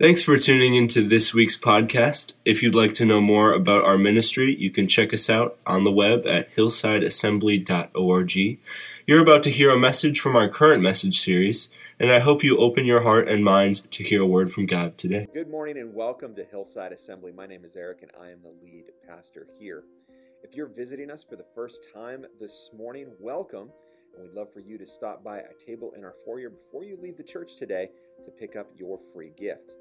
Thanks for tuning into this week's podcast. If you'd like to know more about our ministry, you can check us out on the web at hillsideassembly.org. You're about to hear a message from our current message series, and I hope you open your heart and mind to hear a word from God today. Good morning and welcome to Hillside Assembly. My name is Eric and I am the lead pastor here. If you're visiting us for the first time this morning, welcome. And we'd love for you to stop by a table in our foyer before you leave the church today to pick up your free gift.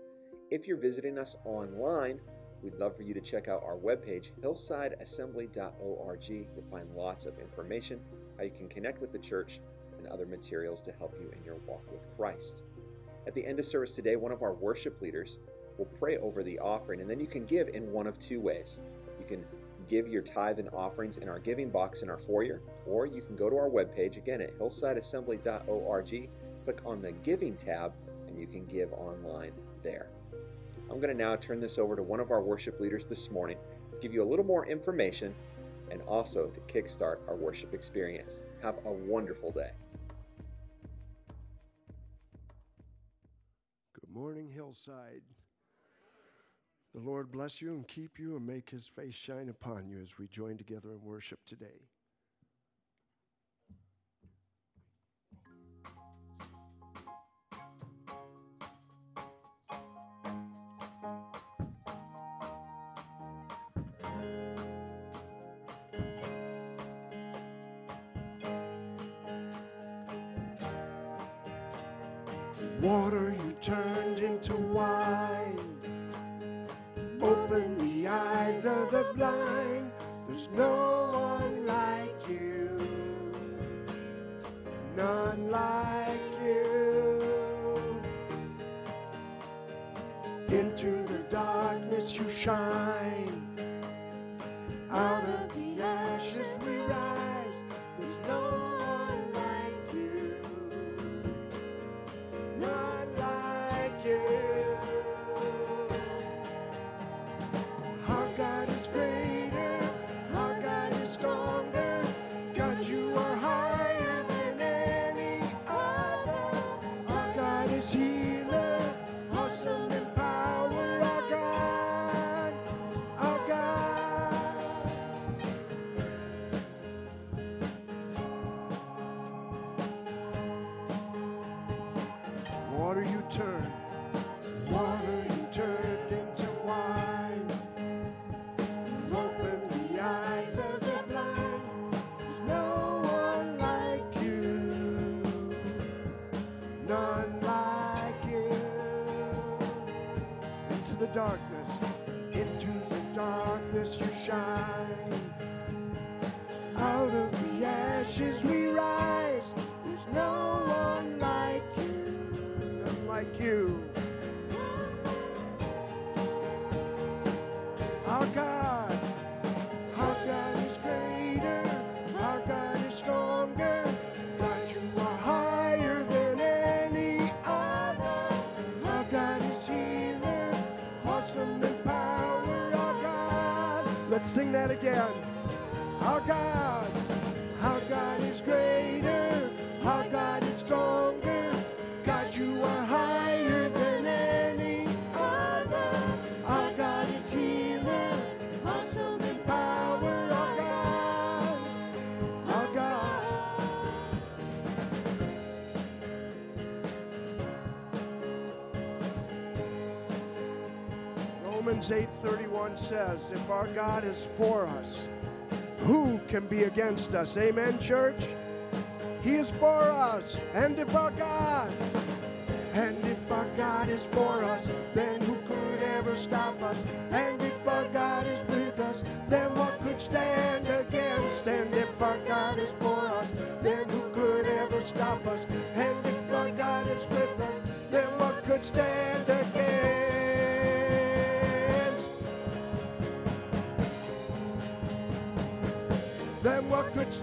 If you're visiting us online, we'd love for you to check out our webpage, hillsideassembly.org. You'll find lots of information, how you can connect with the church, and other materials to help you in your walk with Christ. At the end of service today, one of our worship leaders will pray over the offering, and then you can give in one of two ways. You can give your tithe and offerings in our giving box in our foyer, or you can go to our webpage again at hillsideassembly.org, click on the Giving tab, and you can give online there. I'm going to now turn this over to one of our worship leaders this morning to give you a little more information and also to kickstart our worship experience. Have a wonderful day. Good morning, Hillside. The Lord bless you and keep you and make his face shine upon you as we join together in worship today. Water you turned into wine. Open the eyes of the blind. There's no one like you. None like you. Into the darkness you shine. Let's sing that again. Our God, 8:31 says, "If our God is for us, who can be against us?" Amen, church. He is for us, and if our God, and if our God is for us, then who could ever stop us? And if our God is with us, then what could stand against? And if our God is for us, then who could ever stop us? And if our God is with us, then what could stand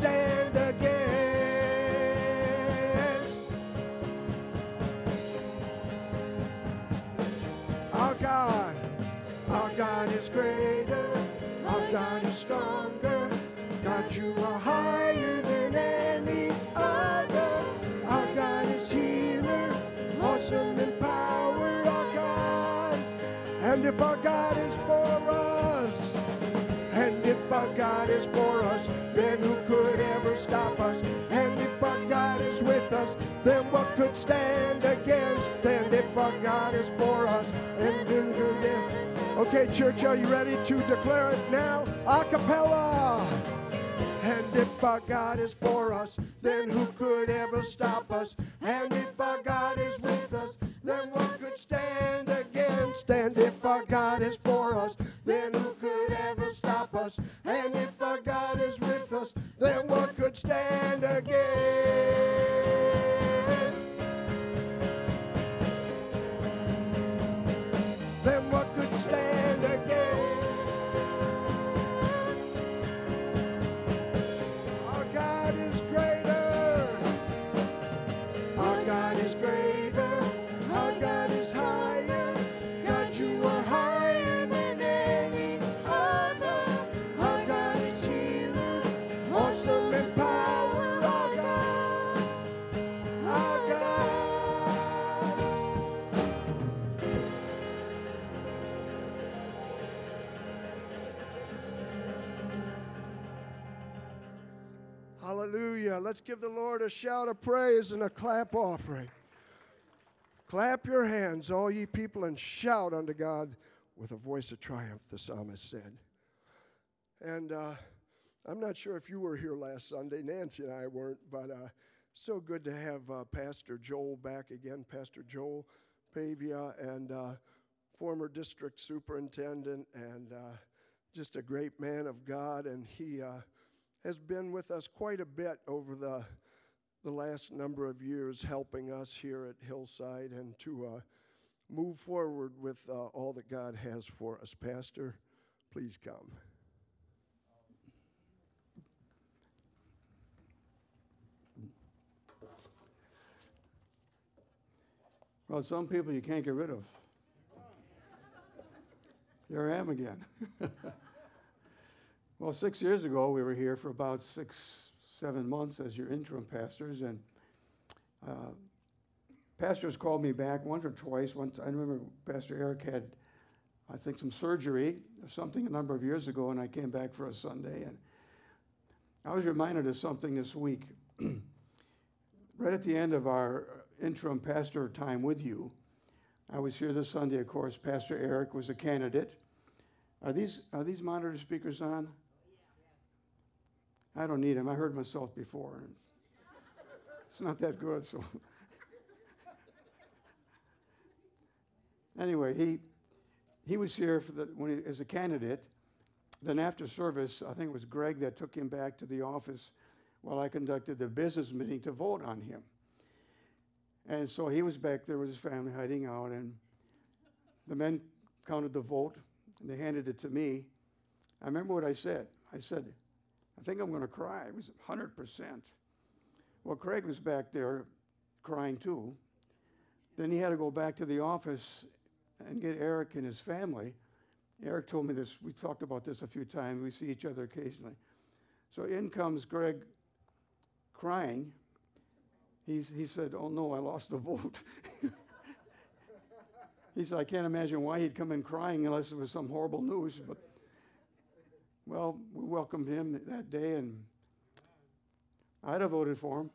stand against? Our God, our God is greater, our God is stronger. God, you are higher than any other. Our God is healer, awesome in power. Our God, And if our God is God is for us, then who could ever stop us? And if our God is with us, then what could stand against? And if our God is for us, then Okay, church, are you ready to declare it now? A cappella. And if our God is for us, then who could ever stop us? And if our God is with us, then what could stand against? And if our God is for us, then who could ever stop us? And if our God is with us, then what could stand against? Hallelujah. Let's give the Lord a shout of praise and a clap offering. Clap your hands, all ye people, and shout unto God with a voice of triumph, the psalmist said. And uh, I'm not sure if you were here last Sunday. Nancy and I weren't, but uh, so good to have uh, Pastor Joel back again, Pastor Joel Pavia, and uh, former district superintendent, and uh, just a great man of God. And he uh, has been with us quite a bit over the, the last number of years, helping us here at Hillside and to uh, move forward with uh, all that God has for us. Pastor, please come. Well, some people you can't get rid of. Here I am again. well, six years ago, we were here for about six, seven months as your interim pastors, and uh, pastors called me back once or twice. Once I remember Pastor Eric had, I think, some surgery or something a number of years ago, and I came back for a Sunday, and I was reminded of something this week. right at the end of our interim pastor time with you, I was here this Sunday, of course. Pastor Eric was a candidate. Are these, are these monitor speakers on? I don't need him. I heard myself before. It's not that good, so. anyway, he, he was here for the, when he, as a candidate. Then after service, I think it was Greg that took him back to the office while I conducted the business meeting to vote on him. And so he was back there with his family hiding out, and the men counted the vote, and they handed it to me. I remember what I said. I said, I think I'm going to cry. It was 100%. Well, Craig was back there crying too. Then he had to go back to the office and get Eric and his family. Eric told me this, we talked about this a few times. We see each other occasionally. So in comes Greg crying. He's, he said, Oh no, I lost the vote. he said, I can't imagine why he'd come in crying unless it was some horrible news. But, well, we welcomed him that day, and I'd have voted for him.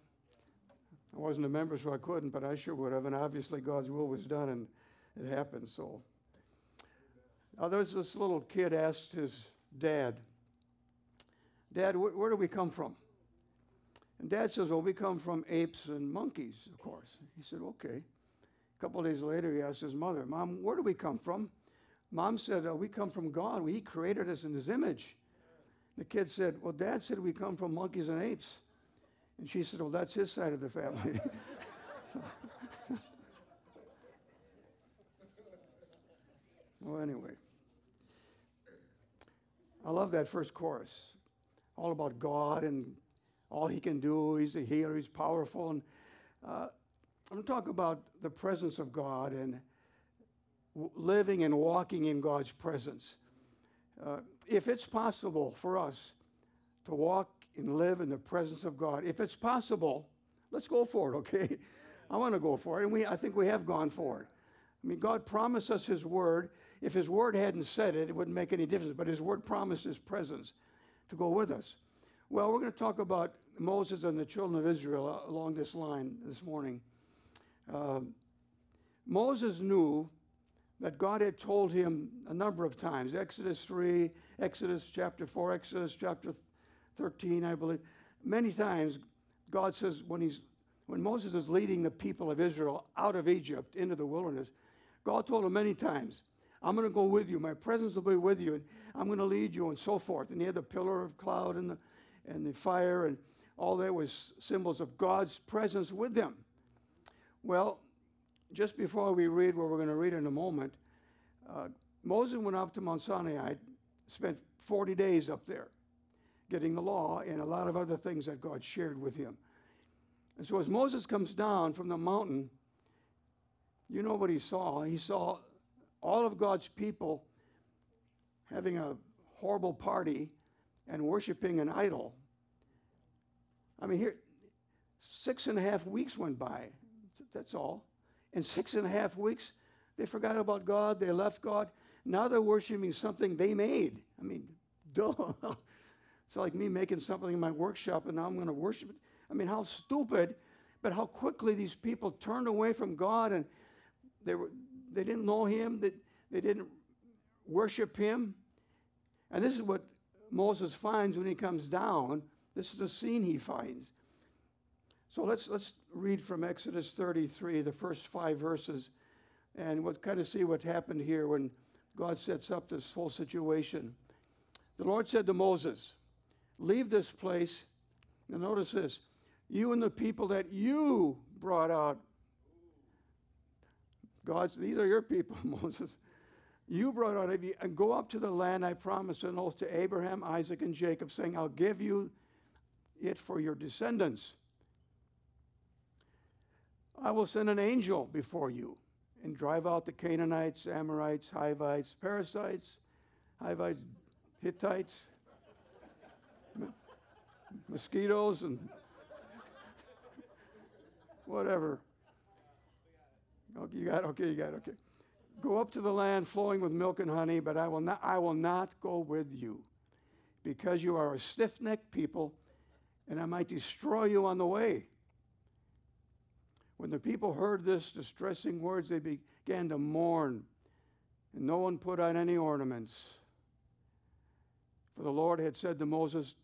I wasn't a member, so I couldn't, but I sure would have. And obviously, God's will was done, and it happened. So, uh, now there's this little kid asked his dad, Dad, wh- where do we come from? And dad says, Well, we come from apes and monkeys, of course. He said, Okay. A couple days later, he asked his mother, Mom, where do we come from? Mom said, oh, We come from God. He created us in his image. The kid said, Well, dad said we come from monkeys and apes. And she said, Well, that's his side of the family. well, anyway. I love that first chorus. All about God and all he can do. He's a healer, he's powerful. And uh, I'm going to talk about the presence of God and w- living and walking in God's presence. Uh, if it's possible for us to walk and live in the presence of God, if it's possible, let's go for it, okay? I want to go for it, and we, I think we have gone for it. I mean, God promised us His word. If his word hadn't said it, it wouldn't make any difference. But his word promised his presence to go with us. Well, we're going to talk about Moses and the children of Israel along this line this morning. Um, Moses knew that God had told him a number of times Exodus 3, Exodus chapter 4, Exodus chapter 13, I believe. Many times, God says when, he's, when Moses is leading the people of Israel out of Egypt into the wilderness, God told him many times, I'm going to go with you. My presence will be with you, and I'm going to lead you, and so forth. And he had the pillar of cloud and the, and the fire, and all that was symbols of God's presence with them. Well, just before we read what we're going to read in a moment, uh, Moses went up to Mount Sinai, spent 40 days up there getting the law and a lot of other things that God shared with him. And so as Moses comes down from the mountain, you know what he saw? He saw all of God's people having a horrible party and worshiping an idol. I mean, here, six and a half weeks went by. That's all. In six and a half weeks, they forgot about God. They left God. Now they're worshiping something they made. I mean, duh. it's like me making something in my workshop and now I'm going to worship it. I mean, how stupid, but how quickly these people turned away from God and they, were, they didn't know Him, they, they didn't worship Him. And this is what Moses finds when he comes down. This is the scene he finds. So let's, let's read from Exodus 33, the first five verses, and we'll kind of see what happened here when God sets up this whole situation. The Lord said to Moses, Leave this place. And notice this you and the people that you brought out. God's, these are your people, Moses. You brought out of you, and go up to the land I promised an oath to Abraham, Isaac, and Jacob, saying, I'll give you it for your descendants. I will send an angel before you and drive out the Canaanites, Amorites, Hivites, Perizzites, Hivites, Hittites, mosquitoes, and whatever. Okay, you got it, okay, you got it, okay. Go up to the land flowing with milk and honey, but I will not, I will not go with you, because you are a stiff necked people, and I might destroy you on the way. When the people heard this distressing words, they began to mourn, and no one put on any ornaments. For the Lord had said to Moses,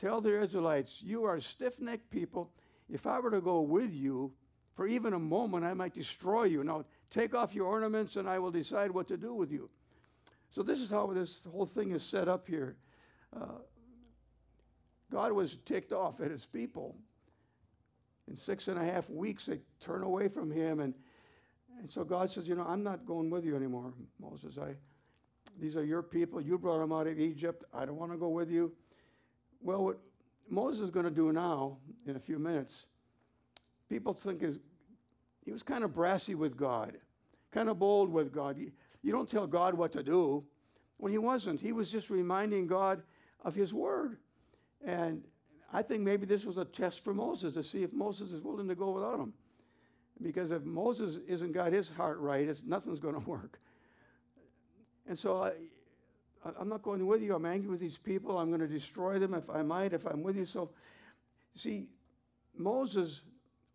Tell the Israelites, you are stiff necked people. If I were to go with you for even a moment, I might destroy you. Now, take off your ornaments, and I will decide what to do with you. So, this is how this whole thing is set up here. Uh, God was ticked off at his people in six and a half weeks, they turn away from him. And, and so God says, You know, I'm not going with you anymore, Moses. I, these are your people. You brought them out of Egypt. I don't want to go with you. Well, what Moses is going to do now, in a few minutes, people think is he was kind of brassy with God, kind of bold with God. You, you don't tell God what to do. Well, he wasn't. He was just reminding God of his word. And I think maybe this was a test for Moses to see if Moses is willing to go without him. Because if Moses isn't got his heart right, it's, nothing's going to work. And so I, I'm not going with you. I'm angry with these people. I'm going to destroy them if I might, if I'm with you. So, see, Moses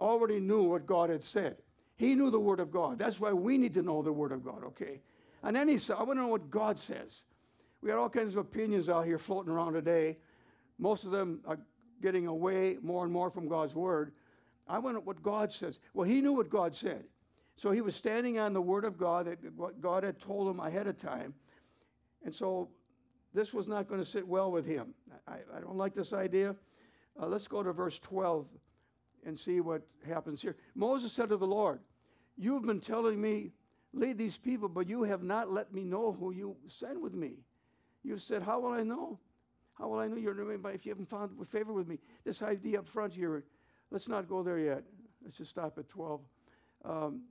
already knew what God had said. He knew the Word of God. That's why we need to know the Word of God, okay? And then he said, I want to know what God says. We got all kinds of opinions out here floating around today. Most of them are getting away more and more from God's word. I want what God says. Well, he knew what God said. So he was standing on the word of God that God had told him ahead of time. And so this was not going to sit well with him. I, I don't like this idea. Uh, let's go to verse 12 and see what happens here. Moses said to the Lord, You've been telling me, lead these people, but you have not let me know who you sent with me. You said, How will I know? How will I know you're name if you haven't found favor with me? This idea up front here, let's not go there yet. Let's just stop at 12. Um,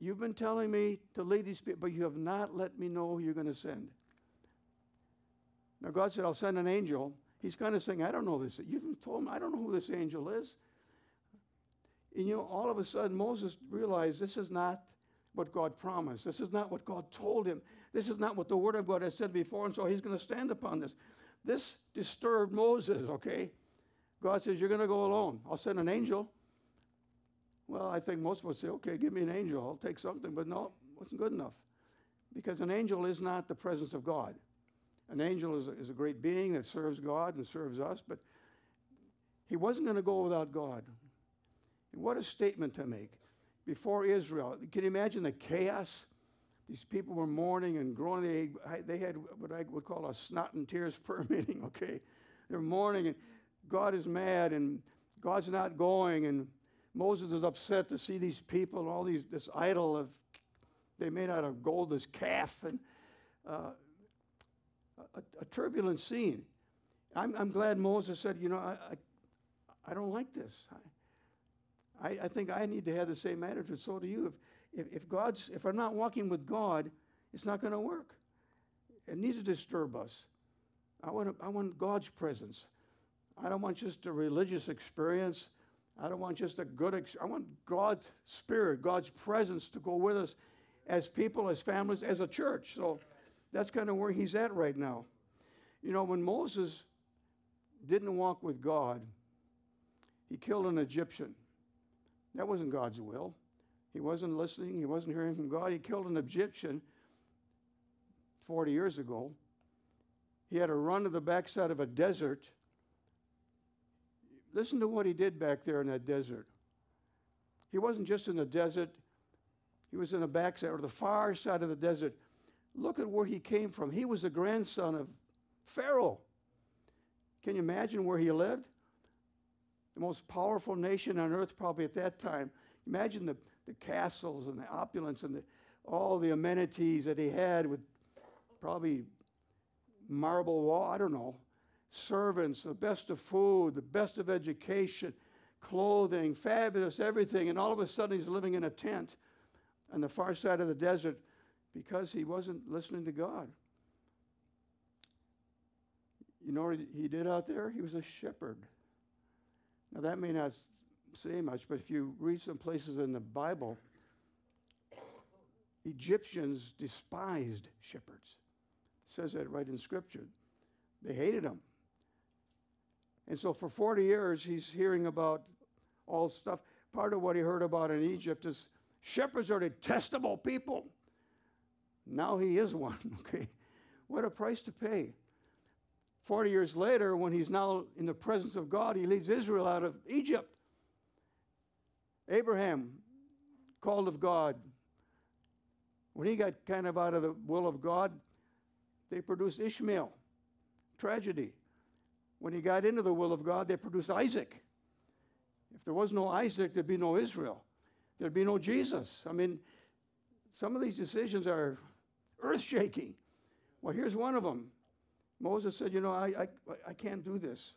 you've been telling me to lead these people, but you have not let me know who you're going to send. Now, God said, I'll send an angel. He's kind of saying, I don't know this. You've told me, I don't know who this angel is. And you know, all of a sudden, Moses realized this is not what God promised. This is not what God told him. This is not what the Word of God has said before, and so he's going to stand upon this. This disturbed Moses, okay? God says, You're going to go alone. I'll send an angel. Well, I think most of us say, Okay, give me an angel. I'll take something. But no, it wasn't good enough. Because an angel is not the presence of God. An angel is a, is a great being that serves God and serves us, but he wasn't going to go without God. And what a statement to make before Israel. Can you imagine the chaos? These people were mourning and groaning. They, they had what I would call a snot and tears prayer meeting, okay? They're mourning, and God is mad, and God's not going, and Moses is upset to see these people, and all these this idol of they made out of gold, this calf, and uh, a, a, turbulent scene. I'm, I'm, glad Moses said, you know, I, I, I don't like this. I, I, think I need to have the same attitude. So do you. If, if, if God's, if I'm not walking with God, it's not going to work. It needs to disturb us. I want, I want God's presence. I don't want just a religious experience. I don't want just a good. I want God's spirit, God's presence to go with us as people, as families, as a church. So that's kind of where he's at right now. You know, when Moses didn't walk with God, he killed an Egyptian. That wasn't God's will. He wasn't listening, he wasn't hearing from God. He killed an Egyptian 40 years ago. He had a run to the backside of a desert. Listen to what he did back there in that desert. He wasn't just in the desert, he was in the backside or the far side of the desert. Look at where he came from. He was the grandson of Pharaoh. Can you imagine where he lived? The most powerful nation on earth, probably at that time. Imagine the, the castles and the opulence and the, all the amenities that he had with probably marble wall, I don't know, servants, the best of food, the best of education, clothing, fabulous everything. And all of a sudden he's living in a tent on the far side of the desert because he wasn't listening to God. You know what he did out there? He was a shepherd. Now, that may not say much, but if you read some places in the Bible, Egyptians despised shepherds. It says that right in Scripture. They hated them. And so for 40 years, he's hearing about all stuff. Part of what he heard about in Egypt is Shepherds are detestable people. Now he is one, okay? What a price to pay. 40 years later, when he's now in the presence of God, he leads Israel out of Egypt. Abraham, called of God, when he got kind of out of the will of God, they produced Ishmael. Tragedy. When he got into the will of God, they produced Isaac. If there was no Isaac, there'd be no Israel there'd be no Jesus. I mean, some of these decisions are earth shaking. Well, here's one of them. Moses said, You know, I, I, I can't do this.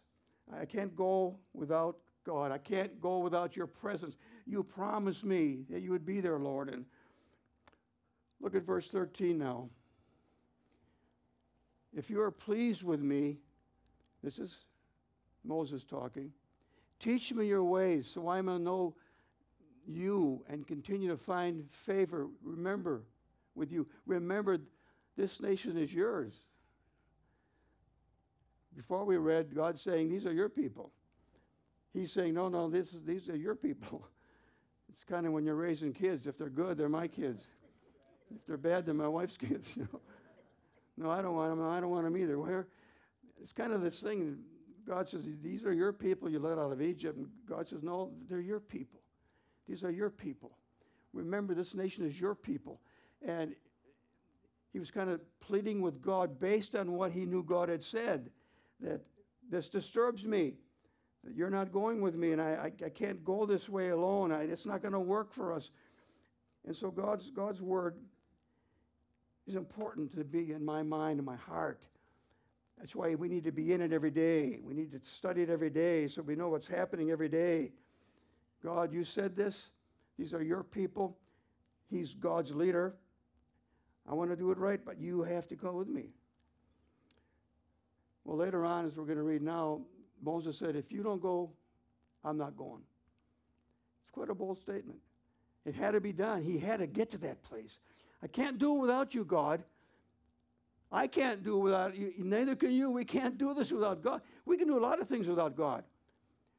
I can't go without God. I can't go without your presence. You promised me that you would be there, Lord. And look at verse 13 now. If you are pleased with me, this is Moses talking, teach me your ways so I may know you and continue to find favor. Remember with you. Remember, this nation is yours. Before we read, God saying, These are your people. He's saying, No, no, this is, these are your people. It's kind of when you're raising kids. If they're good, they're my kids. If they're bad, they're my wife's kids. You know? No, I don't want them. I don't want them either. Where? It's kind of this thing. God says, These are your people you led out of Egypt. And God says, No, they're your people. These are your people. Remember, this nation is your people. And he was kind of pleading with God based on what he knew God had said that this disturbs me, that you're not going with me, and I, I, I can't go this way alone. I, it's not going to work for us. And so God's, God's word is important to be in my mind and my heart. That's why we need to be in it every day. We need to study it every day so we know what's happening every day. God, you said this. These are your people. He's God's leader. I want to do it right, but you have to go with me. Well, later on, as we're going to read now, Moses said, If you don't go, I'm not going. It's quite a bold statement. It had to be done. He had to get to that place. I can't do it without you, God. I can't do it without you. Neither can you. We can't do this without God. We can do a lot of things without God,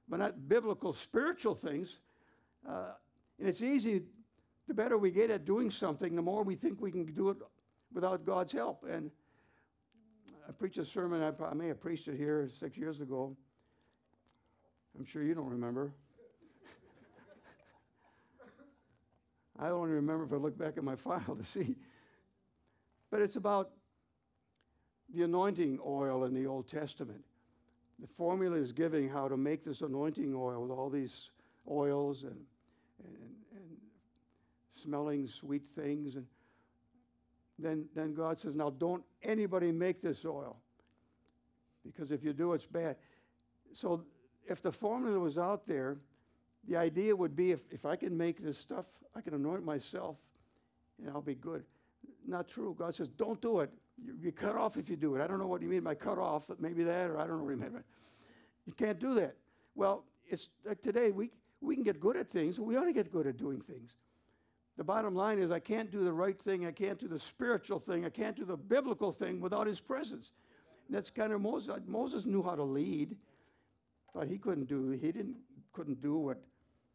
but not biblical, spiritual things. Uh, and it's easy, the better we get at doing something, the more we think we can do it without God's help. And I preached a sermon, I, I may have preached it here six years ago. I'm sure you don't remember. I only remember if I look back at my file to see. But it's about the anointing oil in the Old Testament. The formula is giving how to make this anointing oil with all these oils and, and, and smelling sweet things. And then, then God says, Now don't anybody make this oil. Because if you do, it's bad. So if the formula was out there, the idea would be if, if I can make this stuff, I can anoint myself and I'll be good. Not true. God says, don't do it. You, you cut off if you do it. I don't know what you mean by cut off, but maybe that, or I don't know remember. You can't do that. Well, it's like today, we, we can get good at things, we ought to get good at doing things. The bottom line is, I can't do the right thing, I can't do the spiritual thing, I can't do the biblical thing without his presence. That's kind of Moses. Uh, Moses knew how to lead, but he couldn't do, he didn't, couldn't do what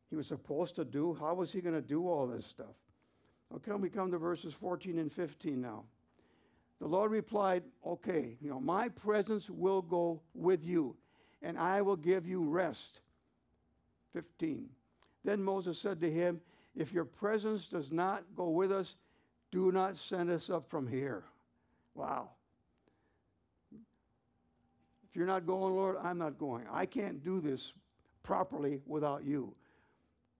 he was supposed to do. How was he going to do all this stuff? Okay, we come to verses 14 and 15 now. The Lord replied, Okay, you know, my presence will go with you, and I will give you rest. 15. Then Moses said to him, If your presence does not go with us, do not send us up from here. Wow. If you're not going, Lord, I'm not going. I can't do this properly without you.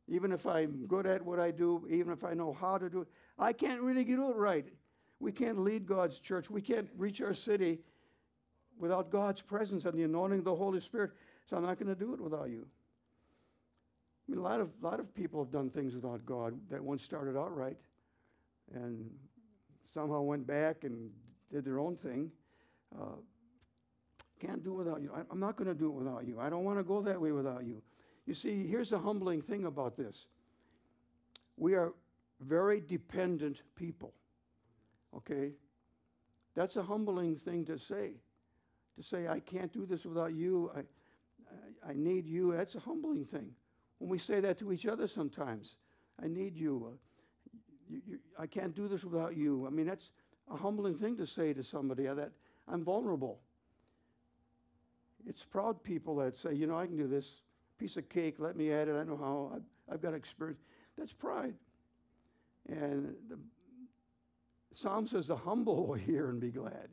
Even if I'm good at what I do, even if I know how to do it, I can't really do it right. We can't lead God's church. We can't reach our city without God's presence and the anointing of the Holy Spirit. So I'm not going to do it without you. I mean, a lot of, lot of people have done things without God that once started out right and somehow went back and did their own thing. Uh, can't do it without you. I'm not going to do it without you. I don't want to go that way without you. You see, here's the humbling thing about this we are very dependent people. Okay? That's a humbling thing to say. To say, I can't do this without you. I, I, I need you. That's a humbling thing. When we say that to each other sometimes, I need you. Uh, you, you I can't do this without you. I mean, that's a humbling thing to say to somebody uh, that I'm vulnerable. It's proud people that say, you know, I can do this. Piece of cake, let me at it. I know how. I've, I've got experience. That's pride. And the Psalm says, the humble will hear and be glad.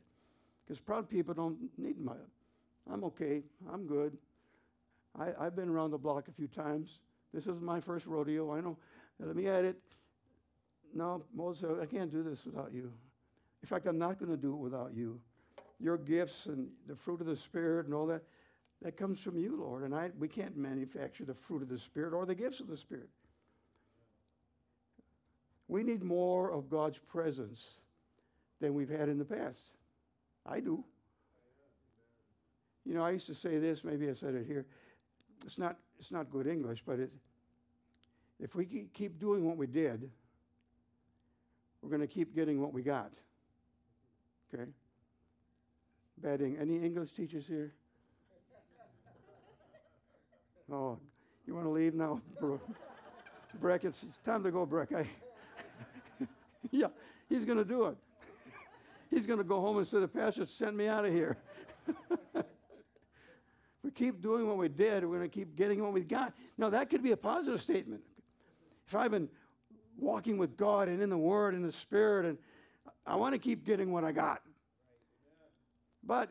Because proud people don't need my, I'm okay, I'm good. I, I've been around the block a few times. This is my first rodeo. I know. Let me add it. No, Moses, I can't do this without you. In fact, I'm not going to do it without you. Your gifts and the fruit of the Spirit and all that, that comes from you, Lord. And I, we can't manufacture the fruit of the Spirit or the gifts of the Spirit. We need more of God's presence than we've had in the past. I do. You know, I used to say this, maybe I said it here. It's not, it's not good English, but it, if we keep doing what we did, we're going to keep getting what we got. Okay? Betting. Any English teachers here? Oh, you want to leave now, Breck? It's, it's time to go, Breck. I, yeah, he's going to do it. he's going to go home and say, the pastor sent me out of here. We keep doing what we did, we're going to keep getting what we got. Now, that could be a positive statement. If I've been walking with God and in the Word and the Spirit, and I want to keep getting what I got. But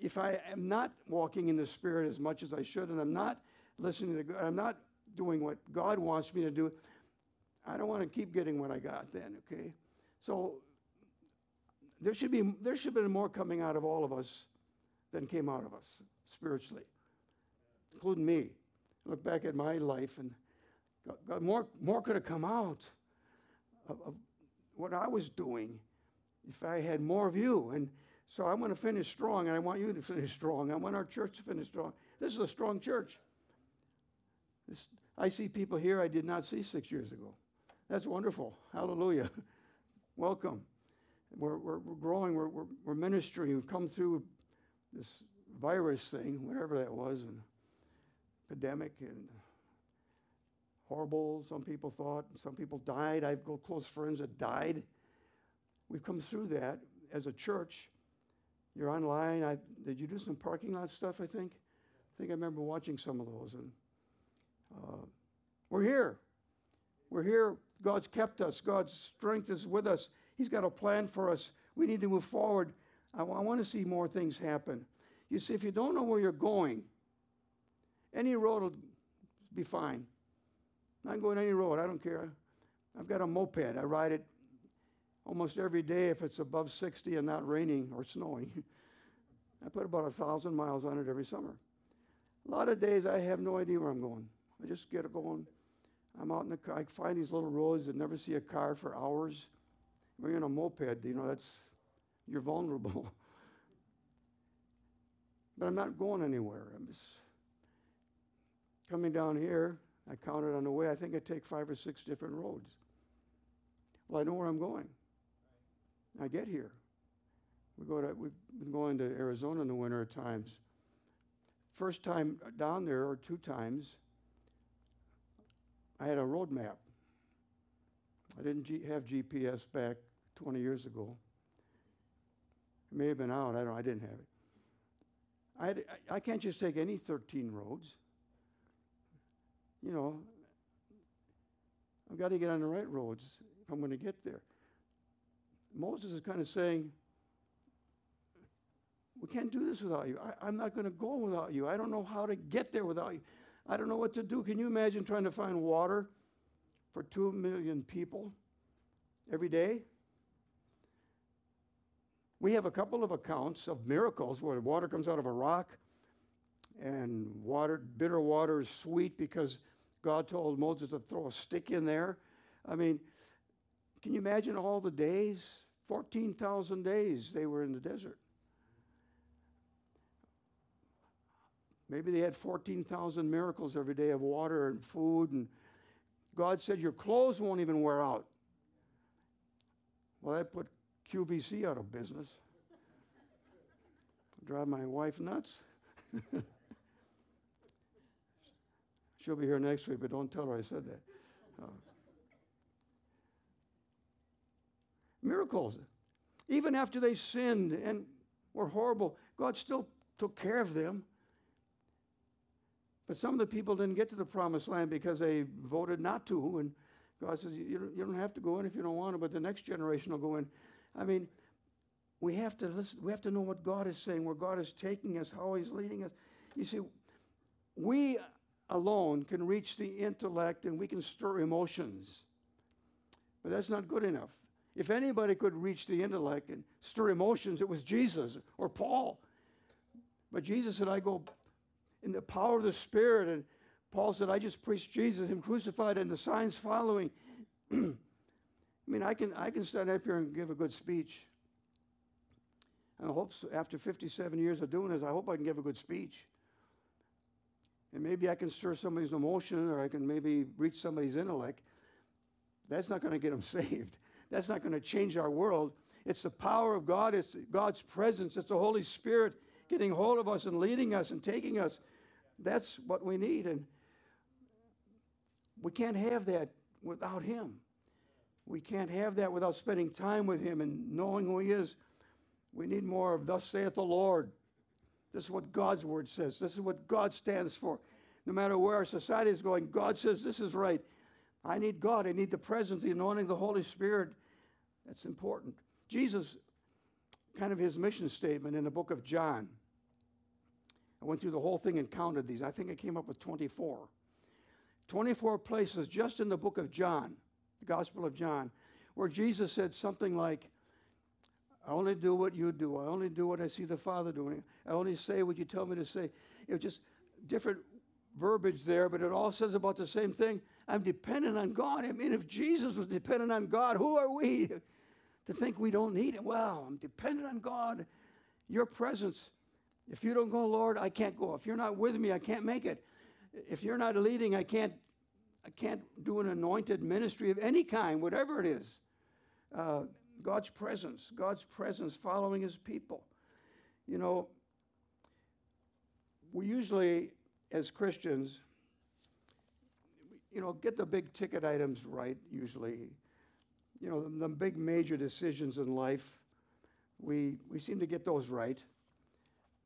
if I am not walking in the Spirit as much as I should, and I'm not listening to God, I'm not doing what God wants me to do, I don't want to keep getting what I got then, okay? So there should be there should be more coming out of all of us than came out of us spiritually, including me. Look back at my life and God, God, more more could have come out of, of what I was doing if I had more of you. And so I want to finish strong, and I want you to finish strong. I want our church to finish strong. This is a strong church. This, I see people here I did not see six years ago. That's wonderful. Hallelujah. Welcome. We're, we're, we're growing, we're, we're, we're ministering. We've come through this virus thing, whatever that was, and epidemic and horrible, some people thought. Some people died. I've got close friends that died. We've come through that as a church. You're online. I, did you do some parking lot stuff, I think? I think I remember watching some of those. And uh, we're here. We're here. God's kept us. God's strength is with us. He's got a plan for us. We need to move forward. I, I want to see more things happen. You see, if you don't know where you're going, any road will be fine. I'm going any road. I don't care. I've got a moped. I ride it almost every day if it's above 60 and not raining or snowing. I put about a thousand miles on it every summer. A lot of days I have no idea where I'm going. I just get going. I'm out in the car. I find these little roads that never see a car for hours. When you're in a moped, you know, that's, you're vulnerable. but I'm not going anywhere. I'm just coming down here. I counted on the way. I think I take five or six different roads. Well, I know where I'm going. I get here. We go to, we've been going to Arizona in the winter at times. First time down there, or two times, I had a road map. I didn't G- have GPS back 20 years ago. It may have been out. I don't. I didn't have it. I, I can't just take any 13 roads. You know, I've got to get on the right roads if I'm going to get there. Moses is kind of saying, We can't do this without you. I, am not going to go without you. I don't know how to get there without you. I don't know what to do. Can you imagine trying to find water for two million people every day? We have a couple of accounts of miracles where water comes out of a rock and water, bitter water is sweet because God told Moses to throw a stick in there. I mean, can you imagine all the days? 14,000 days they were in the desert. Maybe they had 14,000 miracles every day of water and food. And God said, Your clothes won't even wear out. Well, that put QVC out of business. Drive my wife nuts. She'll be here next week, but don't tell her I said that. Uh, miracles. Even after they sinned and were horrible, God still took care of them. But some of the people didn't get to the promised land because they voted not to. And God says, you you don't have to go in if you don't want to, but the next generation will go in. I mean, we have to listen, we have to know what God is saying, where God is taking us, how He's leading us. You see, we alone can reach the intellect and we can stir emotions. But that's not good enough. If anybody could reach the intellect and stir emotions, it was Jesus or Paul. But Jesus said, I go in the power of the Spirit. And Paul said, I just preached Jesus, Him crucified, and the signs following. I mean, I can, I can stand up here and give a good speech. And I hope so, after 57 years of doing this, I hope I can give a good speech. And maybe I can stir somebody's emotion or I can maybe reach somebody's intellect. That's not going to get them saved. That's not going to change our world. It's the power of God, it's God's presence, it's the Holy Spirit getting hold of us and leading us and taking us. That's what we need. And we can't have that without Him. We can't have that without spending time with Him and knowing who He is. We need more of, Thus saith the Lord. This is what God's word says. This is what God stands for. No matter where our society is going, God says this is right. I need God. I need the presence, the anointing the Holy Spirit. That's important. Jesus, kind of his mission statement in the book of John. I went through the whole thing and counted these. I think I came up with 24. 24 places just in the book of John, the Gospel of John, where Jesus said something like, I only do what you do. I only do what I see the Father doing. I only say what you tell me to say. It was just different verbiage there, but it all says about the same thing. I'm dependent on God. I mean, if Jesus was dependent on God, who are we to think we don't need Him? Well, I'm dependent on God. Your presence. If you don't go, Lord, I can't go. If you're not with me, I can't make it. If you're not leading, I can't, I can't do an anointed ministry of any kind, whatever it is. Uh, God's presence, God's presence following his people. You know, we usually, as Christians, you know, get the big ticket items right, usually. You know, the, the big major decisions in life, we, we seem to get those right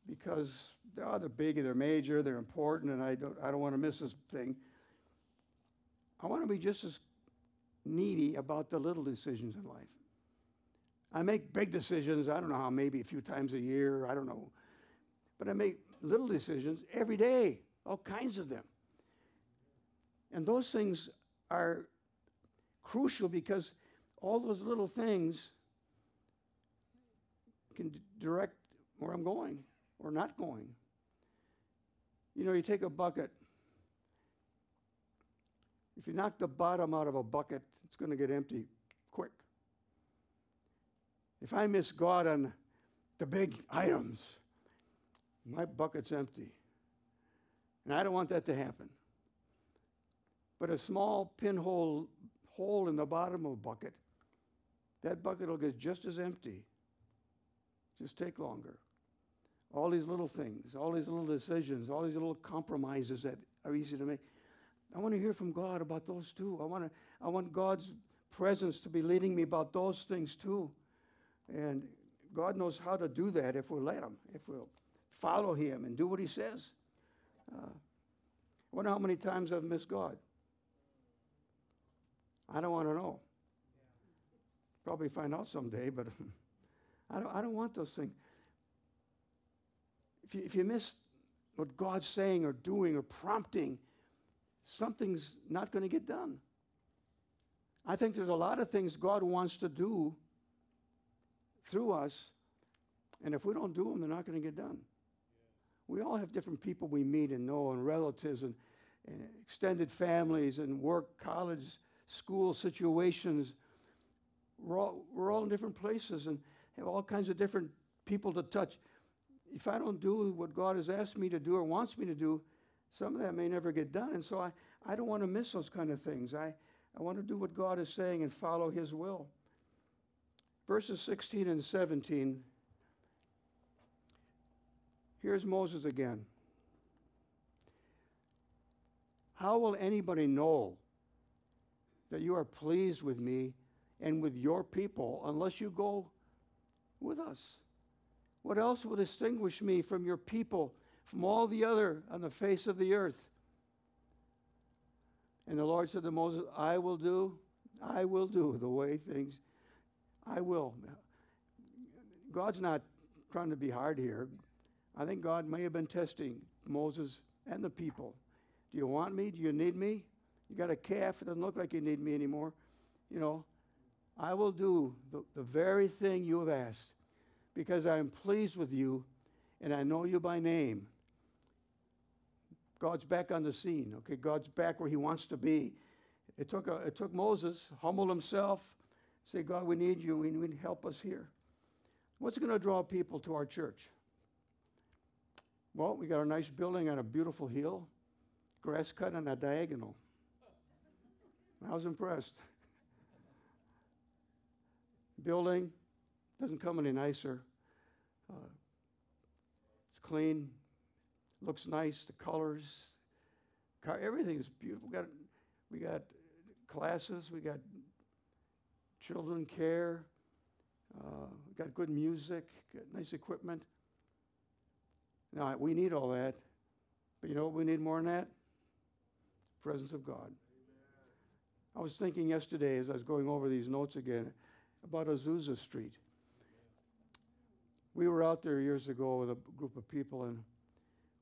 because they're big, they're major, they're important, and I don't, I don't want to miss this thing. I want to be just as needy about the little decisions in life. I make big decisions, I don't know how, maybe a few times a year, I don't know. But I make little decisions every day, all kinds of them. And those things are crucial because all those little things can d- direct where I'm going or not going. You know, you take a bucket. If you knock the bottom out of a bucket, it's going to get empty. If I miss God on the big items, my bucket's empty. And I don't want that to happen. But a small pinhole hole in the bottom of a bucket, that bucket will get just as empty. Just take longer. All these little things, all these little decisions, all these little compromises that are easy to make. I want to hear from God about those too. I want to I want God's presence to be leading me about those things too. And God knows how to do that if we'll let Him, if we'll follow Him and do what He says. Uh, I wonder how many times I've missed God. I don't want to know. Probably find out someday, but I don't, I don't want those things. If you, if you miss what God's saying or doing or prompting, something's not going to get done. I think there's a lot of things God wants to do through us, and if we don't do them, they're not going to get done. We all have different people we meet and know, and relatives, and, and extended families, and work, college, school situations. We're all, we're all in different places and have all kinds of different people to touch. If I don't do what God has asked me to do or wants me to do, some of that may never get done. And so I, I don't want to miss those kind of things. I, I want to do what God is saying and follow His will. Verses 16 and 17. Here's Moses again. How will anybody know that you are pleased with me and with your people unless you go with us? What else will distinguish me from your people, from all the other on the face of the earth? And the Lord said to Moses, I will do, I will do the way things, I will. God's not trying to be hard here. I think God may have been testing Moses and the people. Do you want me? Do you need me? You got a calf. It doesn't look like you need me anymore. You know, I will do the, the very thing you have asked because I am pleased with you and I know you by name. God's back on the scene. Okay, God's back where he wants to be. It took, a, it took Moses, humble himself, say, God, we need you. We need help us here. What's going to draw people to our church? Well, we got a nice building on a beautiful hill, grass cut on a diagonal. I was impressed. Building doesn't come any nicer. Uh, it's clean, looks nice. The colors, car, everything is beautiful. We got we got classes. We got children care. Uh, got good music. Got nice equipment. Now we need all that, but you know what we need more than that? Presence of God. I was thinking yesterday as I was going over these notes again about Azusa Street. We were out there years ago with a group of people and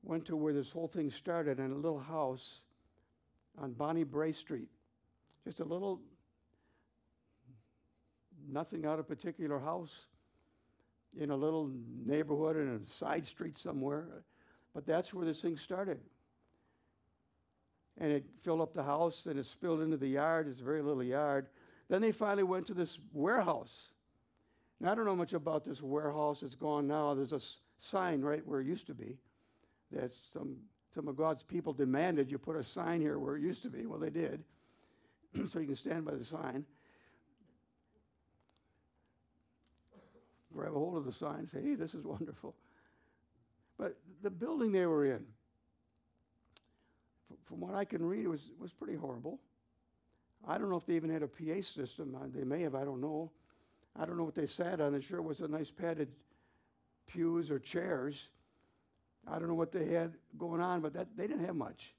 went to where this whole thing started in a little house on Bonnie Brae Street. Just a little, nothing out of particular house in a little neighborhood in a side street somewhere. But that's where this thing started and it filled up the house and it spilled into the yard. It's a very little yard. Then they finally went to this warehouse. Now, I don't know much about this warehouse. It's gone now. There's a sign right where it used to be. that some, some of God's people demanded you put a sign here where it used to be. Well, they did. so you can stand by the sign. Grab a hold of the sign, say, hey, this is wonderful. But the building they were in, from what I can read, it was, was pretty horrible. I don't know if they even had a PA system. Uh, they may have, I don't know. I don't know what they sat on. It sure was a nice padded pews or chairs. I don't know what they had going on, but that, they didn't have much.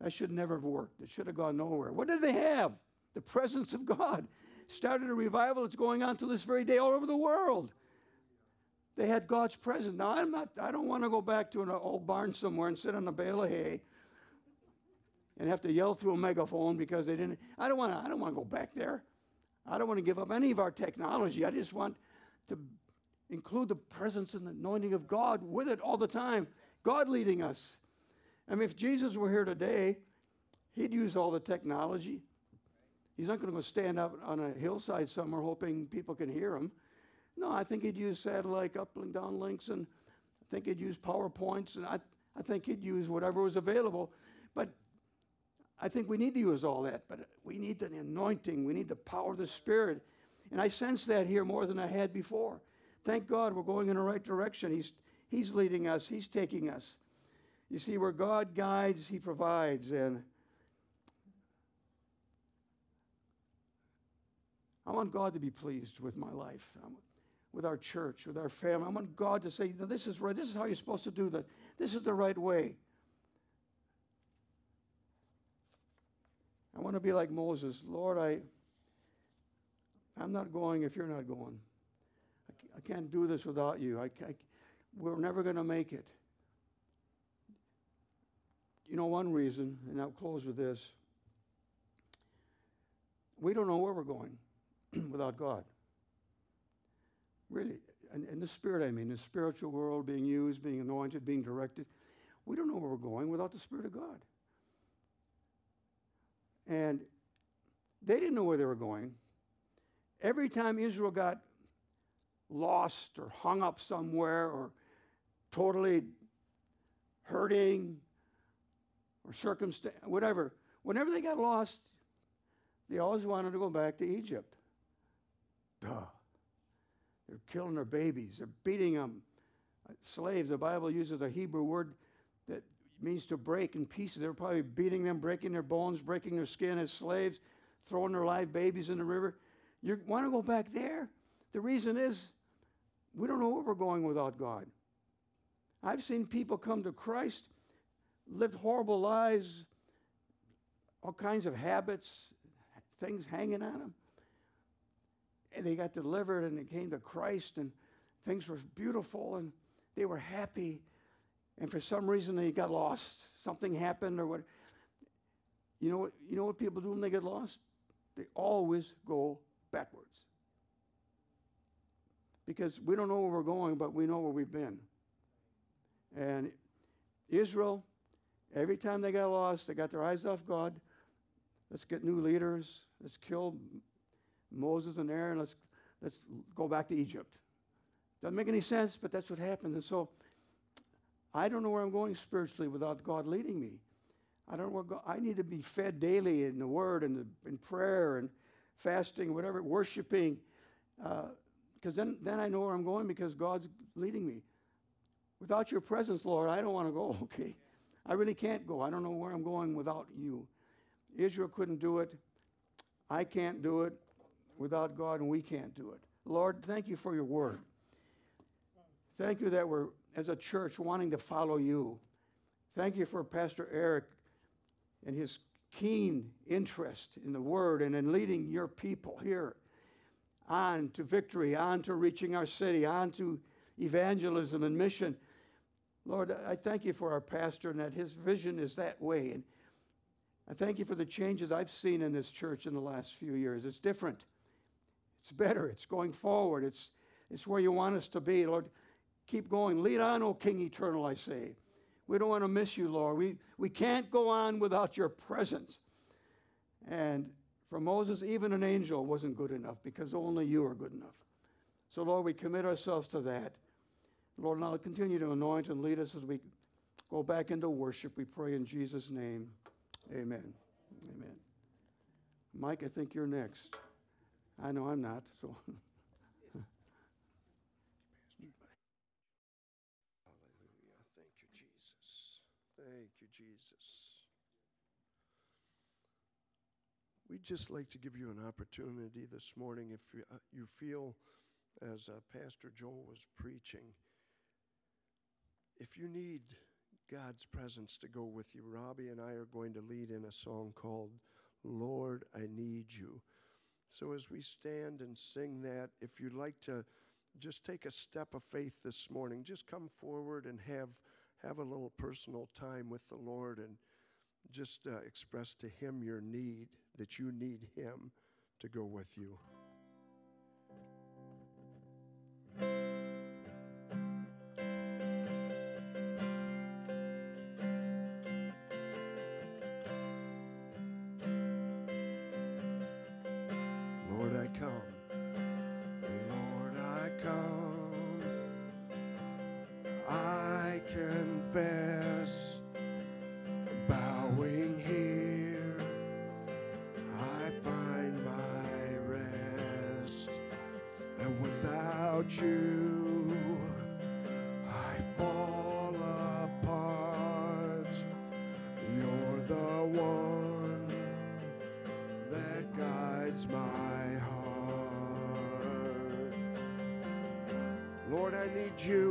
That should never have worked. It should have gone nowhere. What did they have? The presence of God. Started a revival. that's going on to this very day all over the world. They had God's presence. Now I'm not. I don't want to go back to an old barn somewhere and sit on a bale of hay and have to yell through a megaphone because they didn't. I don't want to. I don't want to go back there. I don't want to give up any of our technology. I just want to include the presence and the anointing of God with it all the time. God leading us. I mean, if Jesus were here today, he'd use all the technology. He's not going to stand up on a hillside somewhere hoping people can hear him. No, I think he'd use satellite up and down links, and I think he'd use PowerPoints, and I, I think he'd use whatever was available. But I think we need to use all that, but we need the anointing, we need the power of the Spirit. And I sense that here more than I had before. Thank God we're going in the right direction. He's, he's leading us, He's taking us. You see, where God guides, He provides. And I want God to be pleased with my life, um, with our church, with our family. I want God to say, This is right. This is how you're supposed to do that. This is the right way. I want to be like Moses. Lord, I, I'm not going if you're not going. I, I can't do this without you. I, I we're never going to make it. You know, one reason, and I'll close with this we don't know where we're going without God. Really, in, in the spirit, I mean, the spiritual world being used, being anointed, being directed. We don't know where we're going without the Spirit of God. And they didn't know where they were going. Every time Israel got lost or hung up somewhere or totally hurting or circumstance, whatever, whenever they got lost, they always wanted to go back to Egypt. Duh. They're killing their babies, they're beating them. Uh, slaves, the Bible uses a Hebrew word that means to break in pieces. They're probably beating them, breaking their bones, breaking their skin as slaves, throwing their live babies in the river. You want to go back there? The reason is we don't know where we're going without God. I've seen people come to Christ, lived horrible lives, all kinds of habits, things hanging on them. And they got delivered and they came to Christ and things were beautiful and they were happy and for some reason they got lost. Something happened or what. You know what? You know what people do when they get lost? They always go backwards. Because we don't know where we're going, but we know where we've been. And Israel, every time they got lost, they got their eyes off God. Let's get new leaders. Let's kill Moses and Aaron. Let's let's go back to Egypt. Doesn't make any sense, but that's what happened. And so I don't know where I'm going spiritually without God leading me. I don't know God, I need to be fed daily in the Word and in prayer and fasting, whatever, worshiping, because uh, then, then I know where I'm going because God's leading me. Without your presence, Lord, I don't want to go, okay? I really can't go. I don't know where I'm going without you. Israel couldn't do it. I can't do it without God, and we can't do it. Lord, thank you for your word. Thank you that we're as a church wanting to follow you. Thank you for Pastor Eric and his keen interest in the word and in leading your people here on to victory, on to reaching our city, on to evangelism and mission. Lord, I thank you for our pastor and that his vision is that way. And I thank you for the changes I've seen in this church in the last few years. It's different. It's better. It's going forward. It's, it's where you want us to be. Lord, Keep going. Lead on, O King Eternal, I say. We don't want to miss you, Lord. We, we can't go on without your presence. And for Moses, even an angel wasn't good enough because only you are good enough. So, Lord, we commit ourselves to that. Lord, now continue to anoint and lead us as we go back into worship. We pray in Jesus' name. Amen. Amen. Mike, I think you're next. I know I'm not, so. Hallelujah. Thank you, Jesus. Thank you, Jesus. We'd just like to give you an opportunity this morning if you, uh, you feel, as uh, Pastor Joel was preaching, if you need God's presence to go with you, Robbie and I are going to lead in a song called Lord, I Need You. So as we stand and sing that, if you'd like to just take a step of faith this morning, just come forward and have have a little personal time with the Lord and just uh, express to him your need that you need him to go with you. You.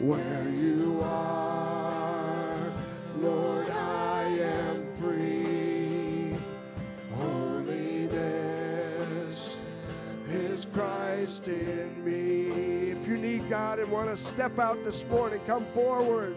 Where you are, Lord, I am free. Holiness is Christ in me. If you need God and want to step out this morning, come forward.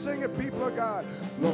Sing it, people of God. Lord,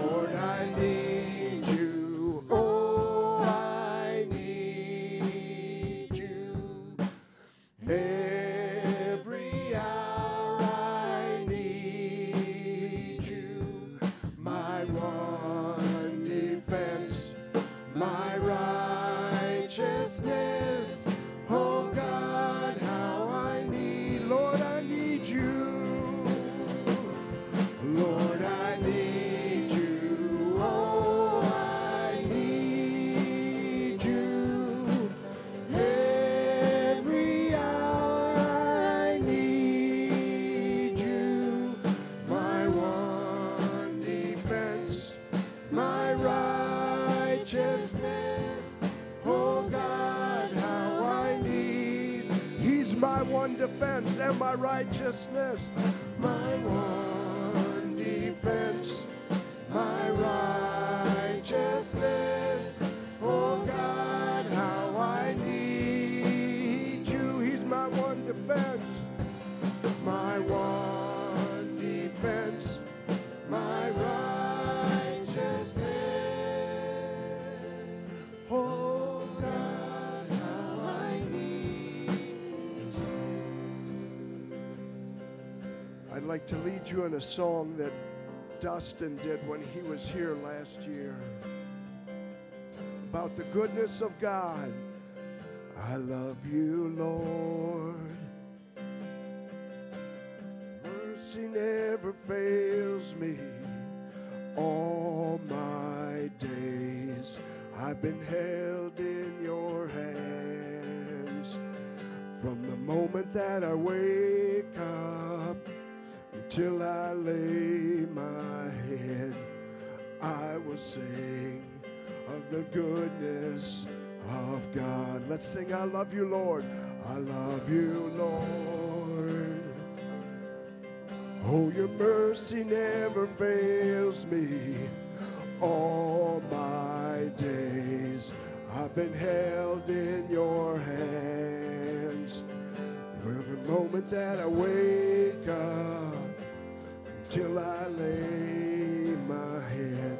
my one defense and my righteousness. My one to lead you in a song that Dustin did when he was here last year. about the goodness of God. I love you, Lord. Mercy never fails me all my days. I've been held in your hands from the moment that I wake up until I lay my head. I will sing of the goodness of God. Let's sing, I love you, Lord. I love you, Lord. Oh, your mercy never fails me all my days. I've been held in your hands. Every moment that I wake up until I lay my head,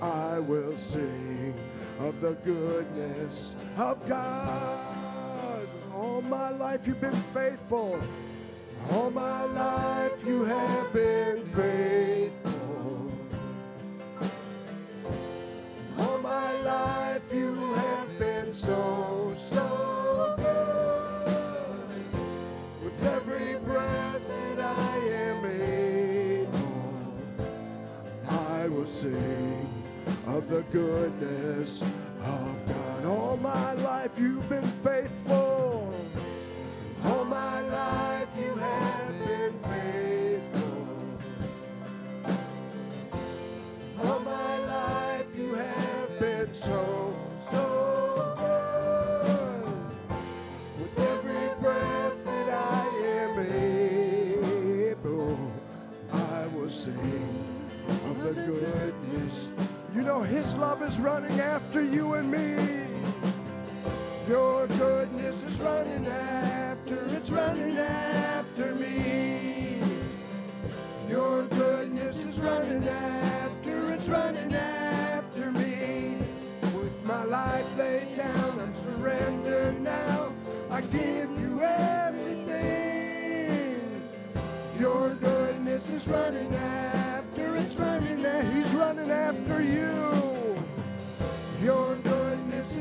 I will sing of the goodness of God. All my life you've been faithful. All my life you have been faithful. All my life you have been so sing of the goodness of God. All my life you've been faithful. All my life you have been faithful. All my life you have been so, so Love is running after you and me. Your goodness is running after, it's running after me. Your goodness is running after, it's running after me. With my life laid down, I'm surrendered now. I give you everything. Your goodness is running after, it's running after, He's running after you.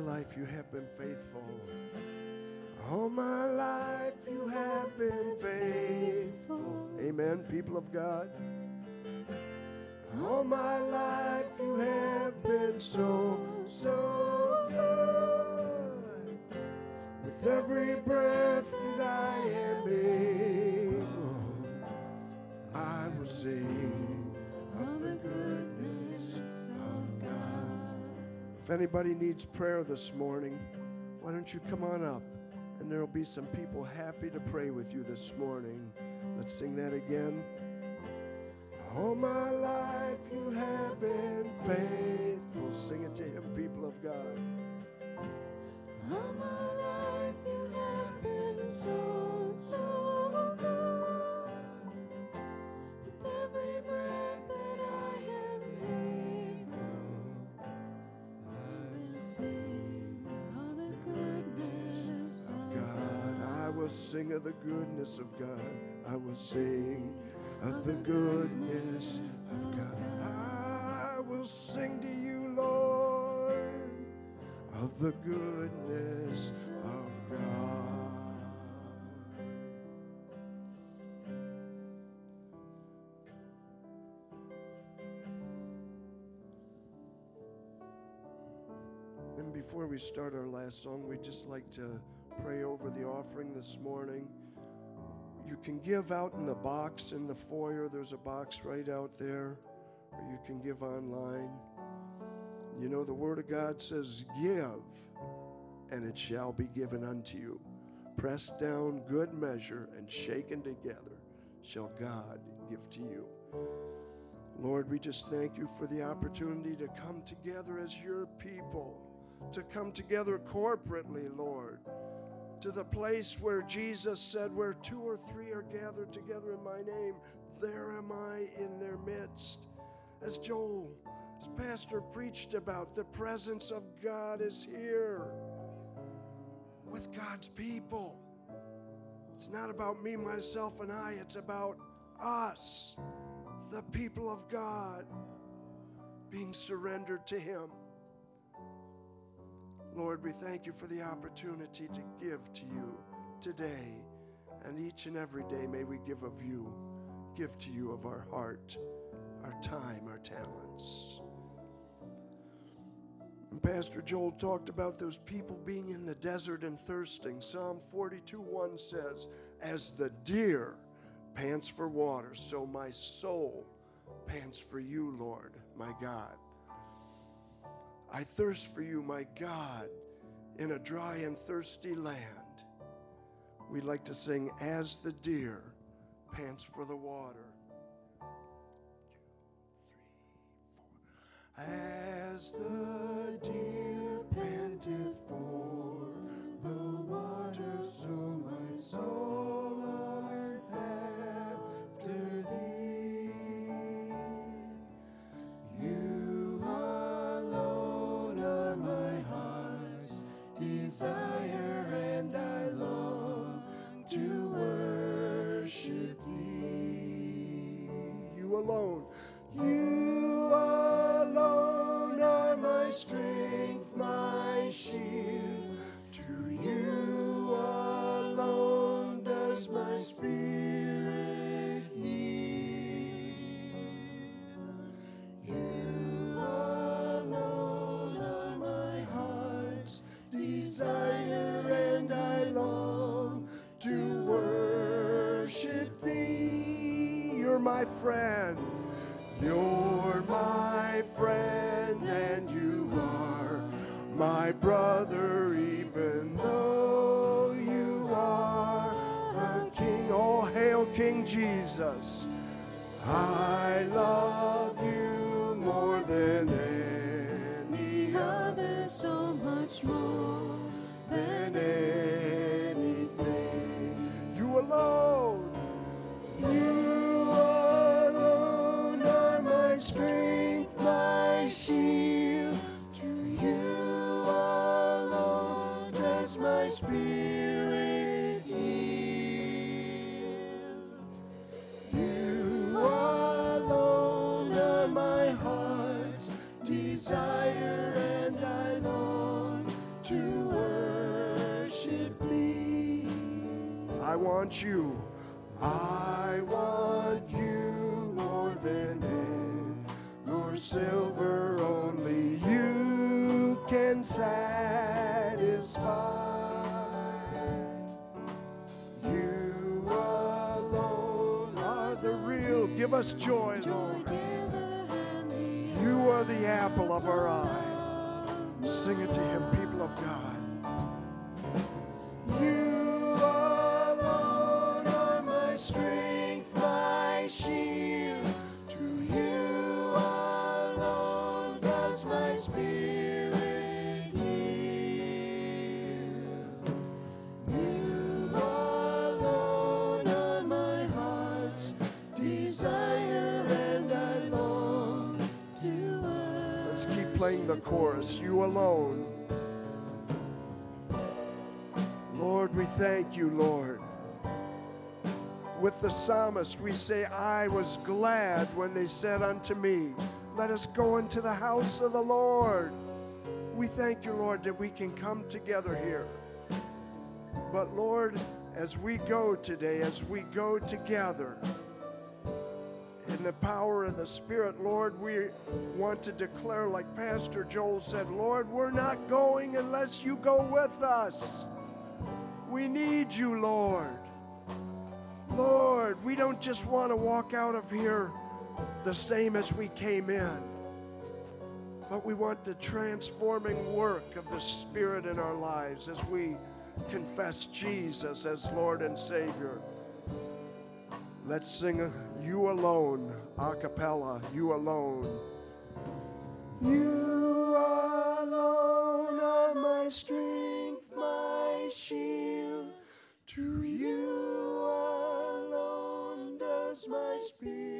Life you have been faithful. All my life you have been faithful. Amen, people of God. All my life you have been so, so If anybody needs prayer this morning, why don't you come on up? And there'll be some people happy to pray with you this morning. Let's sing that again. All my life you have been faithful. Sing it to him, people of God. All my life you have been so, so sing of the goodness of God. I will sing of the goodness of God. I will sing to you, Lord, of the goodness of God. And before we start our last song, we'd just like to pray over the offering this morning. You can give out in the box in the foyer. There's a box right out there, or you can give online. You know, the Word of God says, Give, and it shall be given unto you. Pressed down, good measure, and shaken together shall God give to you. Lord, we just thank you for the opportunity to come together as your people, to come together corporately, Lord, to the place where Jesus said, Where two or three are gathered together in my name, there am I in their midst. As Joel, as Pastor preached about, the presence of God is here with God's people. It's not about me, myself, and I, it's about us, the people of God, being surrendered to Him. Lord, we thank you for the opportunity to give to you today and each and every day. May we give of you, give to you of our heart, our time, our talents. And Pastor Joel talked about those people being in the desert and thirsting. Psalm 42 1 says, As the deer pants for water, so my soul pants for you, Lord, my God. I thirst for you, my God, in a dry and thirsty land. We like to sing, As the deer pants for the water. As the deer friend. You're my friend, and you are my brother, even though you are a king. All hail King Jesus. I love I want you. I want you more than nor silver only you can satisfy. You alone are the real. Give us joy, Lord. You are the apple of our eye. Sing it to him, people of God. The chorus. You alone. Lord, we thank you, Lord. With the psalmist, we say, I was glad when they said unto me, Let us go into the house of the Lord. We thank you, Lord, that we can come together here. But Lord, as we go today, as we go together, in the power of the Spirit, Lord, we want to declare, like Pastor Joel said, Lord, we're not going unless you go with us. We need you, Lord. Lord, we don't just want to walk out of here the same as we came in, but we want the transforming work of the Spirit in our lives as we confess Jesus as Lord and Savior. Let's sing a, You Alone, a cappella, You Alone. You alone are my strength, my shield. To you alone does my spirit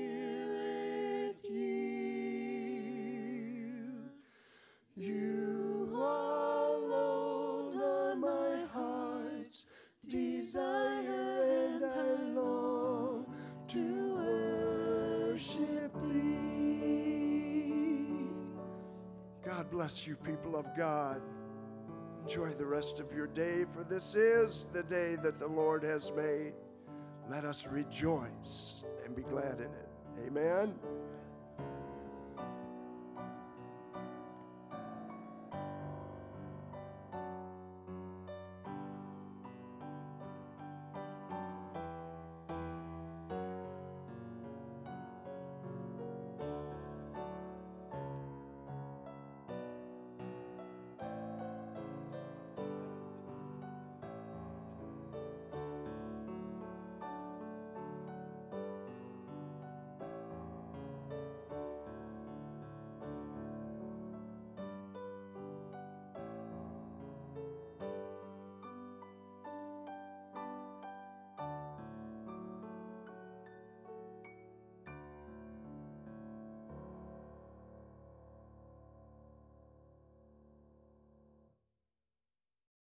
Bless you, people of God. Enjoy the rest of your day, for this is the day that the Lord has made. Let us rejoice and be glad in it. Amen.